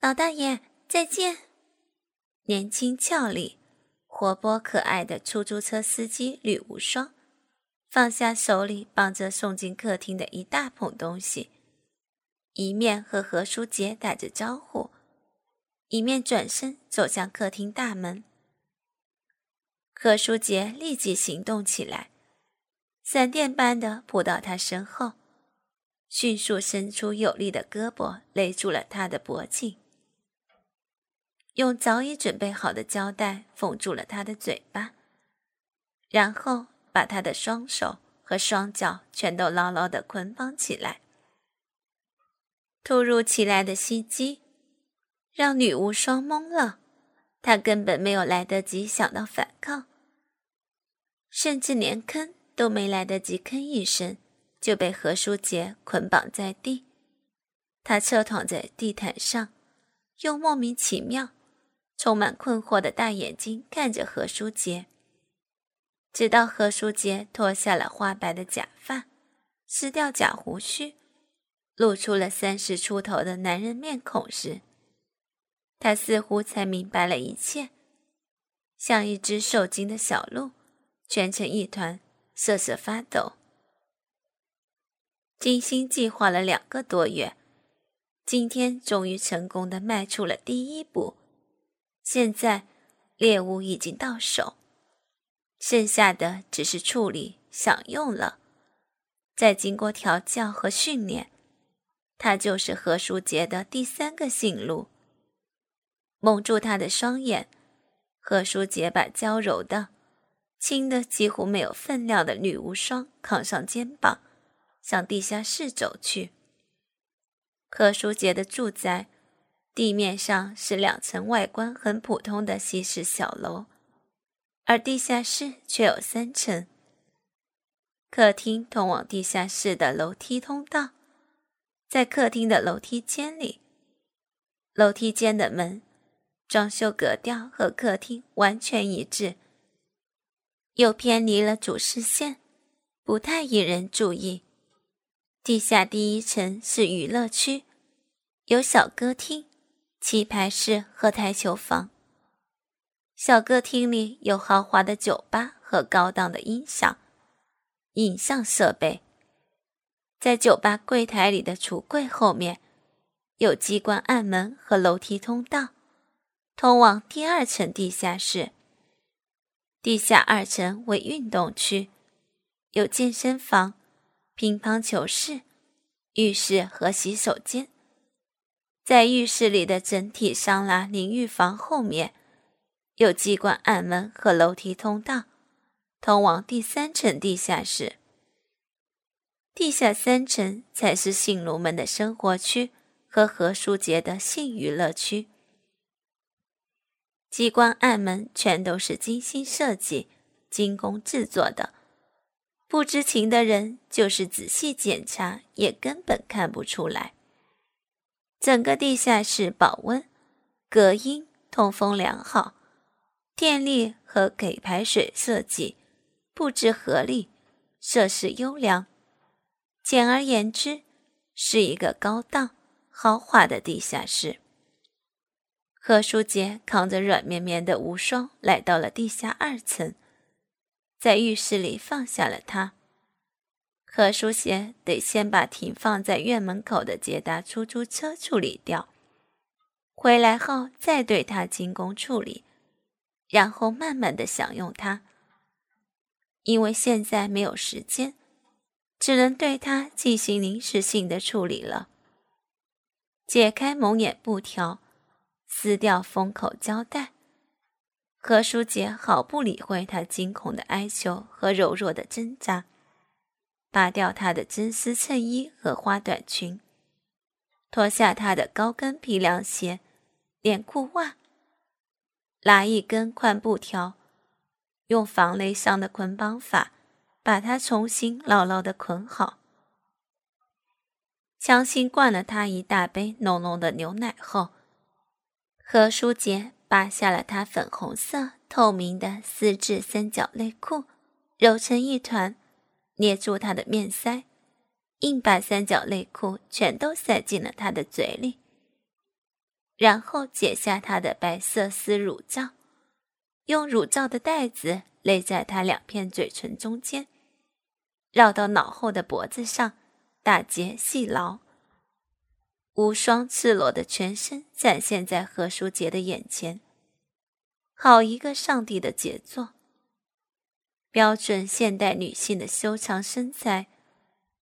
老大爷，再见。年轻俏丽、活泼可爱的出租车司机吕无双，放下手里绑着送进客厅的一大捧东西，一面和何书杰打着招呼，一面转身走向客厅大门。何书杰立即行动起来，闪电般的扑到他身后，迅速伸出有力的胳膊勒住了他的脖颈。用早已准备好的胶带封住了他的嘴巴，然后把他的双手和双脚全都牢牢地捆绑起来。突如其来的袭击让女巫双懵了，她根本没有来得及想到反抗，甚至连吭都没来得及吭一声，就被何书杰捆绑在地。他侧躺在地毯上，又莫名其妙。充满困惑的大眼睛看着何书杰，直到何书杰脱下了花白的假发，撕掉假胡须，露出了三十出头的男人面孔时，他似乎才明白了一切，像一只受惊的小鹿，蜷成一团，瑟瑟发抖。精心计划了两个多月，今天终于成功的迈出了第一步。现在，猎物已经到手，剩下的只是处理、享用了。再经过调教和训练，他就是何书杰的第三个性路。蒙住他的双眼，何书杰把娇柔的、轻的几乎没有分量的女巫霜扛上肩膀，向地下室走去。何书杰的住宅。地面上是两层外观很普通的西式小楼，而地下室却有三层。客厅通往地下室的楼梯通道，在客厅的楼梯间里。楼梯间的门装修格调和客厅完全一致，又偏离了主视线，不太引人注意。地下第一层是娱乐区，有小歌厅。棋牌室和台球房，小歌厅里有豪华的酒吧和高档的音响、影像设备。在酒吧柜台里的橱柜后面，有机关暗门和楼梯通道，通往第二层地下室。地下二层为运动区，有健身房、乒乓球室、浴室和洗手间。在浴室里的整体桑拿淋浴房后面，有机关暗门和楼梯通道，通往第三层地下室。地下三层才是性奴们的生活区和何书杰的性娱乐区。机关暗门全都是精心设计、精工制作的，不知情的人就是仔细检查也根本看不出来。整个地下室保温、隔音、通风良好，电力和给排水设计布置合理，设施优良。简而言之，是一个高档豪华的地下室。何书杰扛着软绵绵的无双来到了地下二层，在浴室里放下了他。何书贤得先把停放在院门口的捷达出租车处理掉，回来后再对他进攻处理，然后慢慢的享用它。因为现在没有时间，只能对它进行临时性的处理了。解开蒙眼布条，撕掉封口胶带，何书杰毫不理会他惊恐的哀求和柔弱的挣扎。拔掉她的真丝衬衣和花短裙，脱下她的高跟皮凉鞋、连裤袜，拿一根宽布条，用防勒伤的捆绑法，把她重新牢牢的捆好。强行灌了她一大杯浓浓的牛奶后，何书杰扒下了她粉红色透明的丝质三角内裤，揉成一团。捏住他的面腮，硬把三角内裤全都塞进了他的嘴里，然后解下他的白色丝乳罩，用乳罩的带子勒在他两片嘴唇中间，绕到脑后的脖子上，打结细牢。无双赤裸的全身展现在何书杰的眼前，好一个上帝的杰作！标准现代女性的修长身材，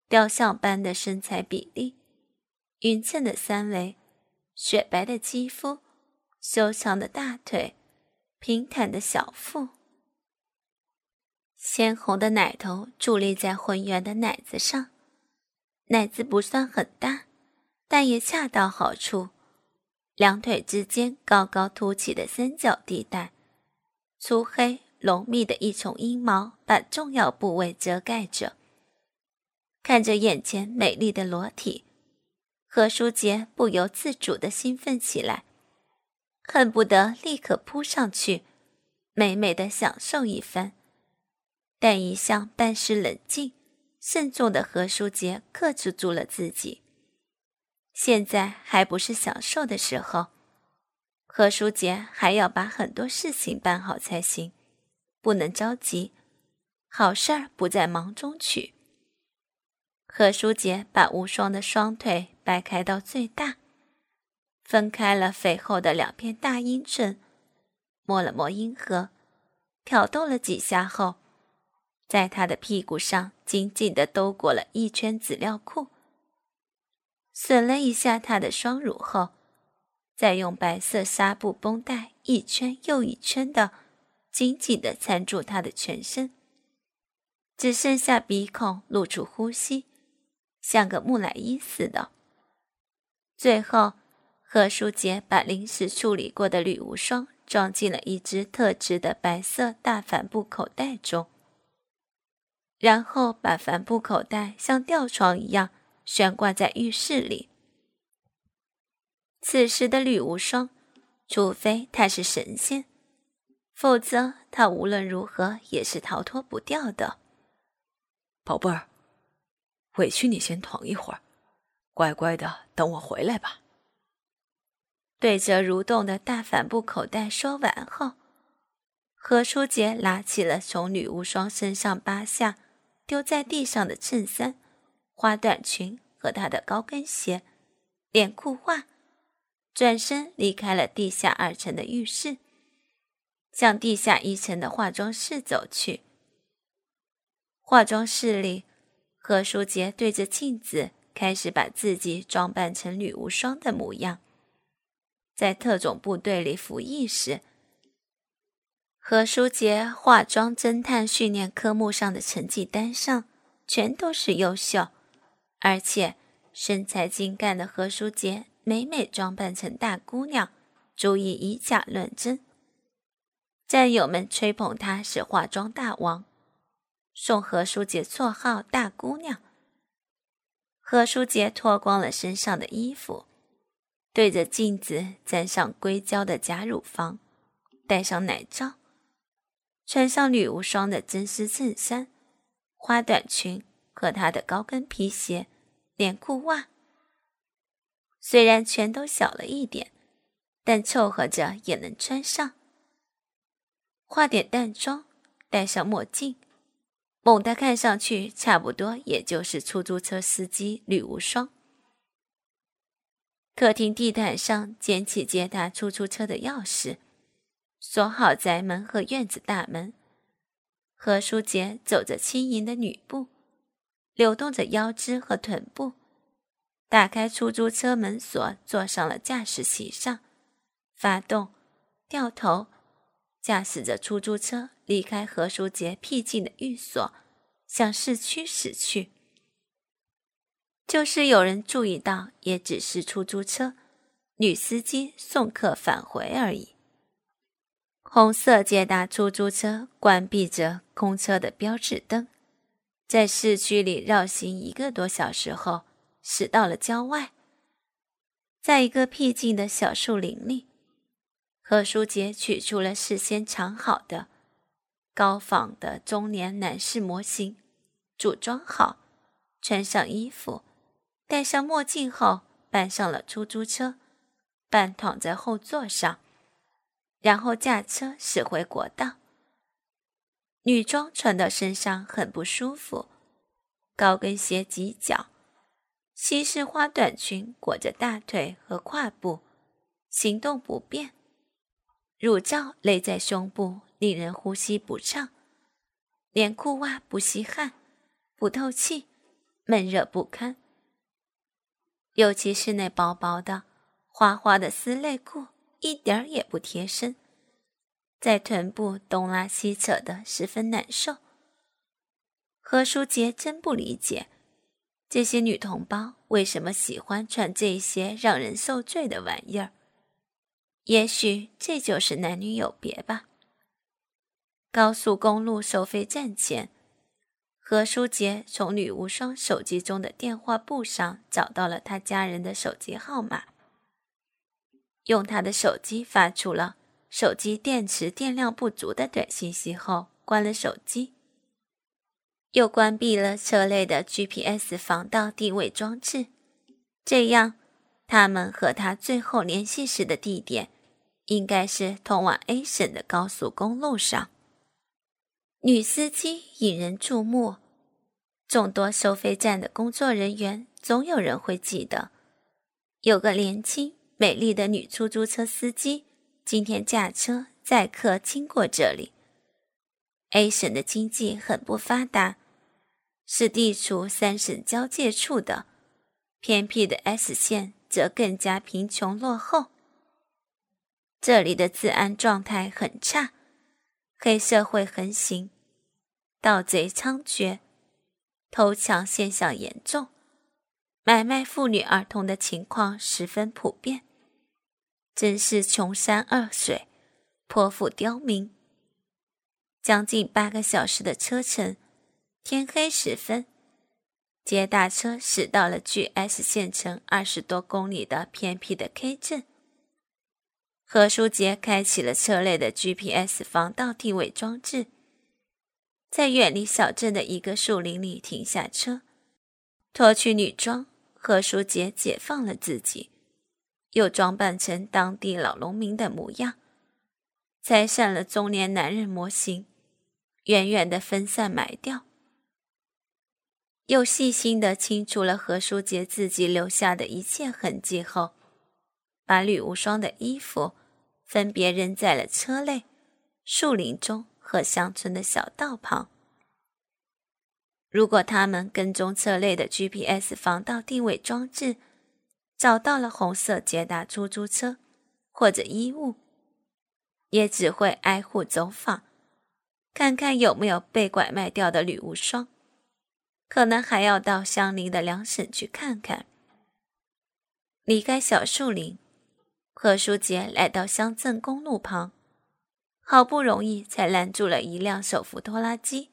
雕像般的身材比例，匀称的三围，雪白的肌肤，修长的大腿，平坦的小腹，鲜红的奶头伫立在浑圆的奶子上，奶子不算很大。但也恰到好处，两腿之间高高凸起的三角地带，粗黑浓密的一丛阴毛把重要部位遮盖着。看着眼前美丽的裸体，何书杰不由自主的兴奋起来，恨不得立刻扑上去，美美的享受一番。但一向办事冷静、慎重的何书杰克制住了自己。现在还不是享受的时候，何书杰还要把很多事情办好才行，不能着急。好事儿不在忙中取。何书杰把无双的双腿掰开到最大，分开了肥厚的两片大阴唇，摸了摸阴核，挑逗了几下后，在他的屁股上紧紧地兜裹了一圈纸尿裤。吮了一下她的双乳后，再用白色纱布绷带一圈又一圈的紧紧的缠住他的全身，只剩下鼻孔露出呼吸，像个木乃伊似的。最后，何书杰把临时处理过的铝无双装进了一只特制的白色大帆布口袋中，然后把帆布口袋像吊床一样。悬挂在浴室里。此时的吕无双，除非他是神仙，否则他无论如何也是逃脱不掉的。宝贝儿，委屈你先躺一会儿，乖乖的等我回来吧。对着蠕动的大帆布口袋说完后，何书杰拿起了从女巫双身上扒下、丢在地上的衬衫。花短裙和她的高跟鞋、连裤袜，转身离开了地下二层的浴室，向地下一层的化妆室走去。化妆室里，何书杰对着镜子开始把自己装扮成女无双的模样。在特种部队里服役时，何书杰化妆侦探训练科目上的成绩单上全都是优秀。而且身材精干的何书杰，每每装扮成大姑娘，足以以假乱真。战友们吹捧他是化妆大王，送何书杰绰号“大姑娘”。何书杰脱光了身上的衣服，对着镜子沾上硅胶的假乳房，戴上奶罩，穿上女无双的真丝衬衫、花短裙。和她的高跟皮鞋、连裤袜，虽然全都小了一点，但凑合着也能穿上。化点淡妆，戴上墨镜，猛地看上去差不多也就是出租车司机吕无双。客厅地毯上捡起接他出租车的钥匙，锁好宅门和院子大门。何书杰走着轻盈的女步。扭动着腰肢和臀部，打开出租车门锁，坐上了驾驶席上，发动，掉头，驾驶着出租车离开何书杰僻静的寓所，向市区驶去。就是有人注意到，也只是出租车，女司机送客返回而已。红色捷达出租车关闭着空车的标志灯。在市区里绕行一个多小时后，驶到了郊外。在一个僻静的小树林里，何书杰取出了事先藏好的高仿的中年男士模型，组装好，穿上衣服，戴上墨镜后，搬上了出租车，半躺在后座上，然后驾车驶回国道。女装穿到身上很不舒服，高跟鞋挤脚，西式花短裙裹着大腿和胯部，行动不便。乳罩勒在胸部，令人呼吸不畅，连裤袜不吸汗，不透气，闷热不堪。尤其是那薄薄的、花花的丝内裤，一点儿也不贴身，在臀部东拉西扯的，十分难受。何书杰真不理解，这些女同胞为什么喜欢穿这些让人受罪的玩意儿。也许这就是男女有别吧。高速公路收费站前。何书杰从吕无双手机中的电话簿上找到了他家人的手机号码，用他的手机发出了手机电池电量不足的短信息后，关了手机，又关闭了车内的 GPS 防盗定位装置。这样，他们和他最后联系时的地点，应该是通往 A 省的高速公路上。女司机引人注目，众多收费站的工作人员总有人会记得，有个年轻美丽的女出租车司机今天驾车载客经过这里。A 省的经济很不发达，是地处三省交界处的，偏僻的 S 县则更加贫穷落后，这里的治安状态很差。黑社会横行，盗贼猖獗，偷抢现象严重，买卖妇女儿童的情况十分普遍，真是穷山恶水，颇负刁民。将近八个小时的车程，天黑时分，接大车驶到了距 S 县城二十多公里的偏僻的 K 镇。何书杰开启了车内的 GPS 防盗定位装置，在远离小镇的一个树林里停下车，脱去女装。何书杰解放了自己，又装扮成当地老农民的模样，拆散了中年男人模型，远远的分散埋掉，又细心的清除了何书杰自己留下的一切痕迹后。把吕无双的衣服分别扔在了车内、树林中和乡村的小道旁。如果他们跟踪车内的 GPS 防盗定位装置，找到了红色捷达出租车或者衣物，也只会挨户走访，看看有没有被拐卖掉的吕无双，可能还要到相邻的两省去看看。离开小树林。何书杰来到乡镇公路旁，好不容易才拦住了一辆手扶拖拉机。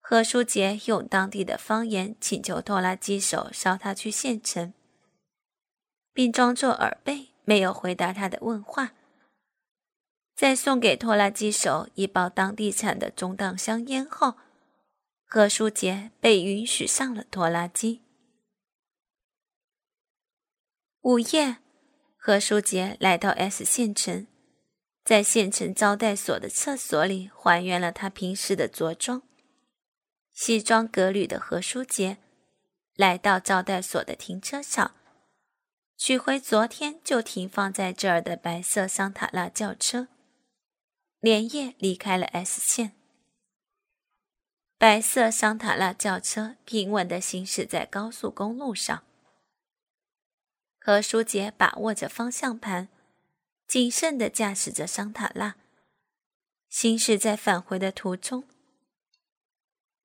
何书杰用当地的方言请求拖拉机手捎他去县城，并装作耳背，没有回答他的问话。在送给拖拉机手一包当地产的中档香烟后，何书杰被允许上了拖拉机。午夜。何书杰来到 S 县城，在县城招待所的厕所里还原了他平时的着装。西装革履的何书杰来到招待所的停车场，取回昨天就停放在这儿的白色桑塔纳轿车，连夜离开了 S 县。白色桑塔纳轿车平稳地行驶在高速公路上。何书杰把握着方向盘，谨慎地驾驶着桑塔纳，行驶在返回的途中。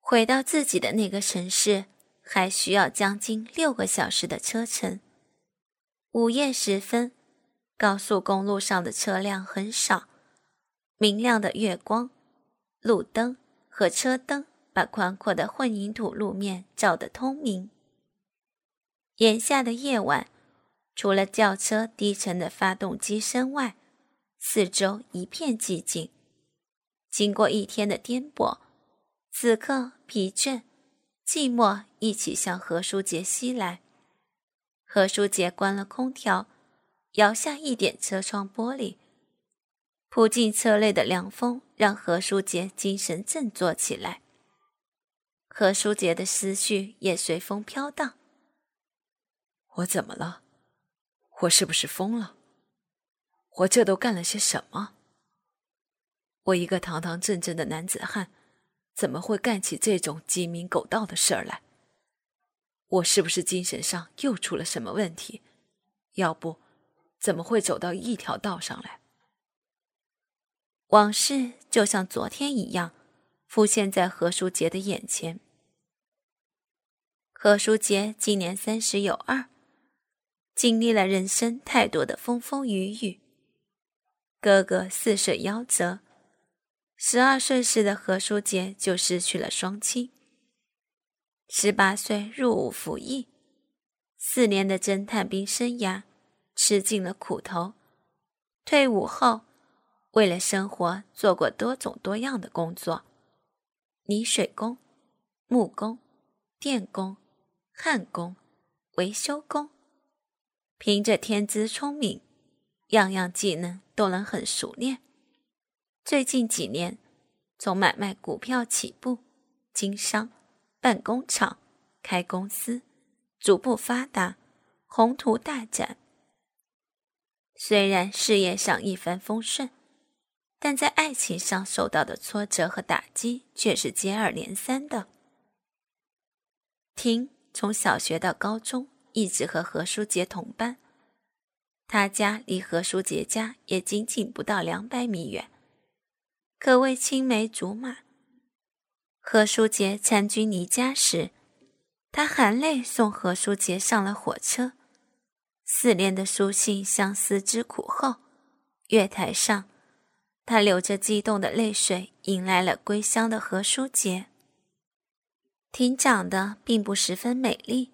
回到自己的那个城市，还需要将近六个小时的车程。午夜时分，高速公路上的车辆很少，明亮的月光、路灯和车灯把宽阔的混凝土路面照得通明。炎夏的夜晚。除了轿车低沉的发动机声外，四周一片寂静。经过一天的颠簸，此刻疲倦、寂寞一起向何书杰袭来。何书杰关了空调，摇下一点车窗玻璃，扑进车内的凉风让何书杰精神振作起来。何书杰的思绪也随风飘荡。我怎么了？我是不是疯了？我这都干了些什么？我一个堂堂正正的男子汉，怎么会干起这种鸡鸣狗盗的事儿来？我是不是精神上又出了什么问题？要不，怎么会走到一条道上来？往事就像昨天一样，浮现在何书杰的眼前。何书杰今年三十有二，经历了人生太多的风风雨雨。哥哥四岁夭折，十二岁时的何书杰就失去了双亲。十八岁入伍服役，四年的侦探兵生涯，吃尽了苦头。退伍后，为了生活，做过多种多样的工作：泥水工、木工、电工、焊工、维修工。凭着天资聪明，样样技能都能很熟练。最近几年，从买卖股票起步，经商。办工厂、开公司，逐步发达，宏图大展。虽然事业上一帆风顺，但在爱情上受到的挫折和打击却是接二连三的。婷从小学到高中一直和何书杰同班，他家离何书杰家也仅仅不到两百米远，可谓青梅竹马。何书杰参军离家时，他含泪送何书杰上了火车。四年的书信相思之苦后，月台上，他流着激动的泪水迎来了归乡的何书杰。婷长得并不十分美丽，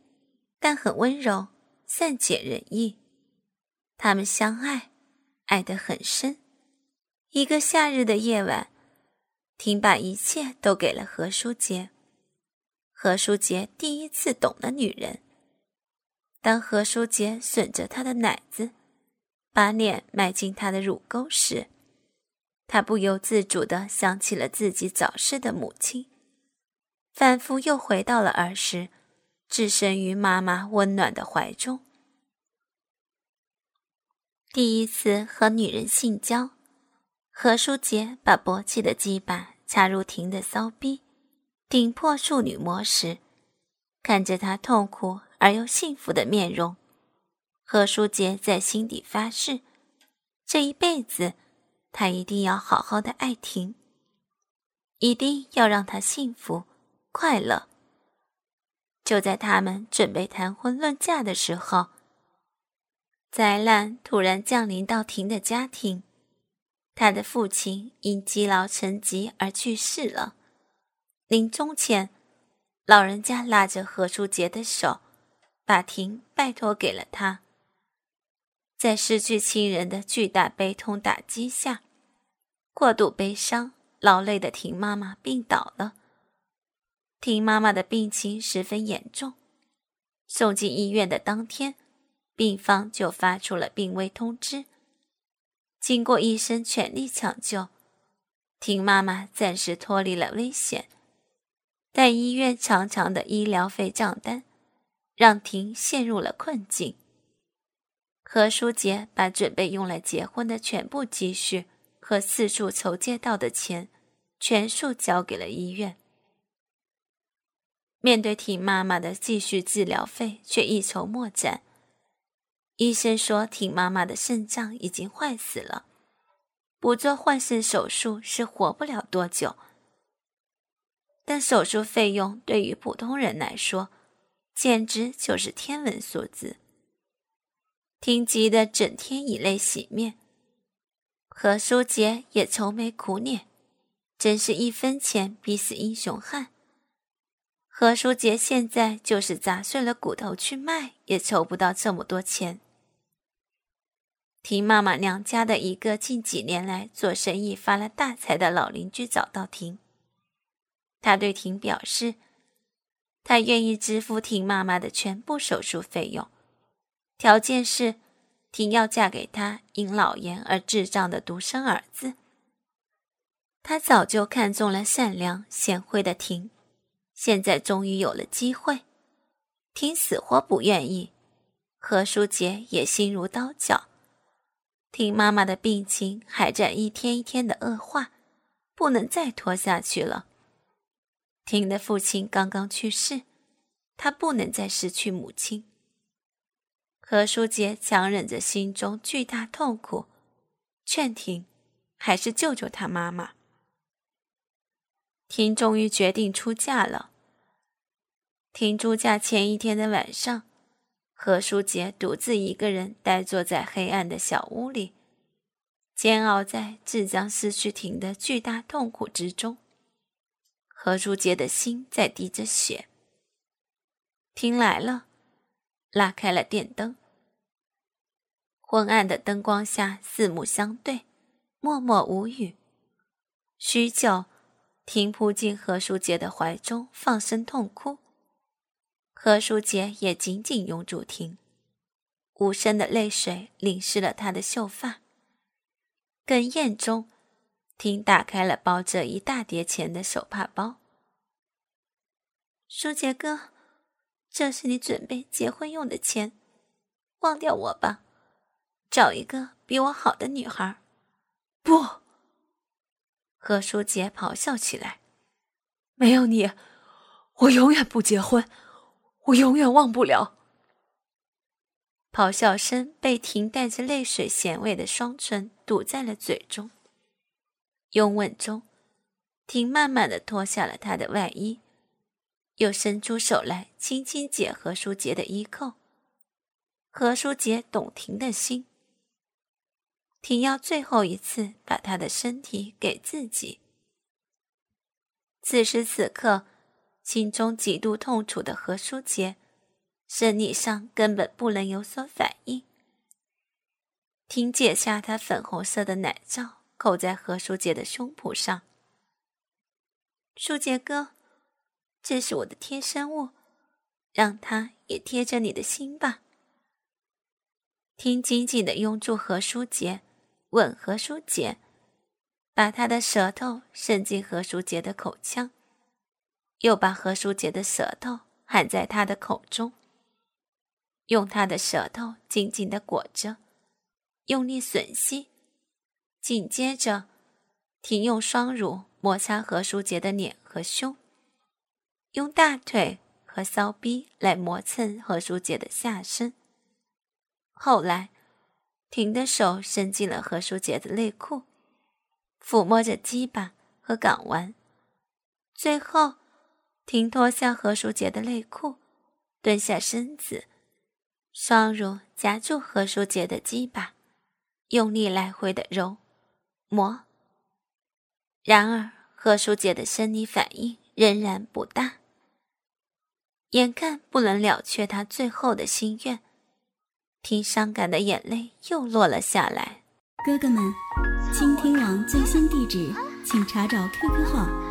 但很温柔，善解人意。他们相爱，爱得很深。一个夏日的夜晚。婷把一切都给了何书杰，何书杰第一次懂了女人。当何书杰吮着她的奶子，把脸埋进她的乳沟时，他不由自主地想起了自己早逝的母亲，仿佛又回到了儿时，置身于妈妈温暖的怀中。第一次和女人性交。何书杰把勃起的鸡巴插入婷的骚逼，顶破处女膜时，看着她痛苦而又幸福的面容，何书杰在心底发誓：这一辈子，他一定要好好的爱婷，一定要让她幸福快乐。就在他们准备谈婚论嫁的时候，灾难突然降临到婷的家庭。他的父亲因积劳成疾而去世了。临终前，老人家拉着何书杰的手，把婷拜托给了他。在失去亲人的巨大悲痛打击下，过度悲伤、劳累的婷妈妈病倒了。婷妈妈的病情十分严重，送进医院的当天，病方就发出了病危通知。经过医生全力抢救，婷妈妈暂时脱离了危险，但医院长长的医疗费账单让婷陷入了困境。何书杰把准备用来结婚的全部积蓄和四处筹借到的钱全数交给了医院。面对婷妈妈的继续治疗费，却一筹莫展。医生说，婷妈妈的肾脏已经坏死了，不做换肾手术是活不了多久。但手术费用对于普通人来说，简直就是天文数字。婷急得整天以泪洗面，何书杰也愁眉苦脸，真是一分钱逼死英雄汉。何书杰现在就是砸碎了骨头去卖，也筹不到这么多钱。婷妈妈娘家的一个近几年来做生意发了大财的老邻居找到婷，他对婷表示，他愿意支付婷妈妈的全部手术费用，条件是婷要嫁给他因老言而智障的独生儿子。他早就看中了善良贤惠的婷，现在终于有了机会。婷死活不愿意，何书杰也心如刀绞。婷妈妈的病情还在一天一天的恶化，不能再拖下去了。婷的父亲刚刚去世，他不能再失去母亲。何书杰强忍着心中巨大痛苦，劝婷还是救救他妈妈。婷终于决定出嫁了。停出嫁前一天的晚上，何书杰独自一个人呆坐在黑暗的小屋里，煎熬在即将失去婷的巨大痛苦之中。何书杰的心在滴着血。婷来了，拉开了电灯。昏暗的灯光下，四目相对，默默无语。许久。婷扑进何书杰的怀中，放声痛哭。何书杰也紧紧拥住婷，无声的泪水淋湿了他的秀发。哽咽中，婷打开了包着一大叠钱的手帕包。书杰哥，这是你准备结婚用的钱，忘掉我吧，找一个比我好的女孩。不。何书杰咆哮起来：“没有你，我永远不结婚，我永远忘不了。”咆哮声被婷带着泪水咸味的双唇堵在了嘴中。拥吻中，婷慢慢的脱下了他的外衣，又伸出手来轻轻解何书杰的衣扣。何书杰懂婷的心。婷要最后一次把他的身体给自己。此时此刻，心中极度痛楚的何书杰，生理上根本不能有所反应。婷解下他粉红色的奶罩，扣在何书杰的胸脯上。书杰哥，这是我的贴身物，让它也贴着你的心吧。婷紧紧的拥住何书杰。吻何书杰，把他的舌头伸进何书杰的口腔，又把何书杰的舌头含在他的口中，用他的舌头紧紧的裹着，用力吮吸。紧接着，停用双乳摩擦何书杰的脸和胸，用大腿和骚逼来磨蹭何书杰的下身。后来。婷的手伸进了何书杰的内裤，抚摸着鸡巴和港湾。最后，婷脱下何书杰的内裤，蹲下身子，双乳夹住何书杰的鸡巴，用力来回的揉磨。然而，何书杰的生理反应仍然不大，眼看不能了却他最后的心愿。听伤感的眼泪又落了下来。哥哥们，倾听网最新地址，请查找 QQ 号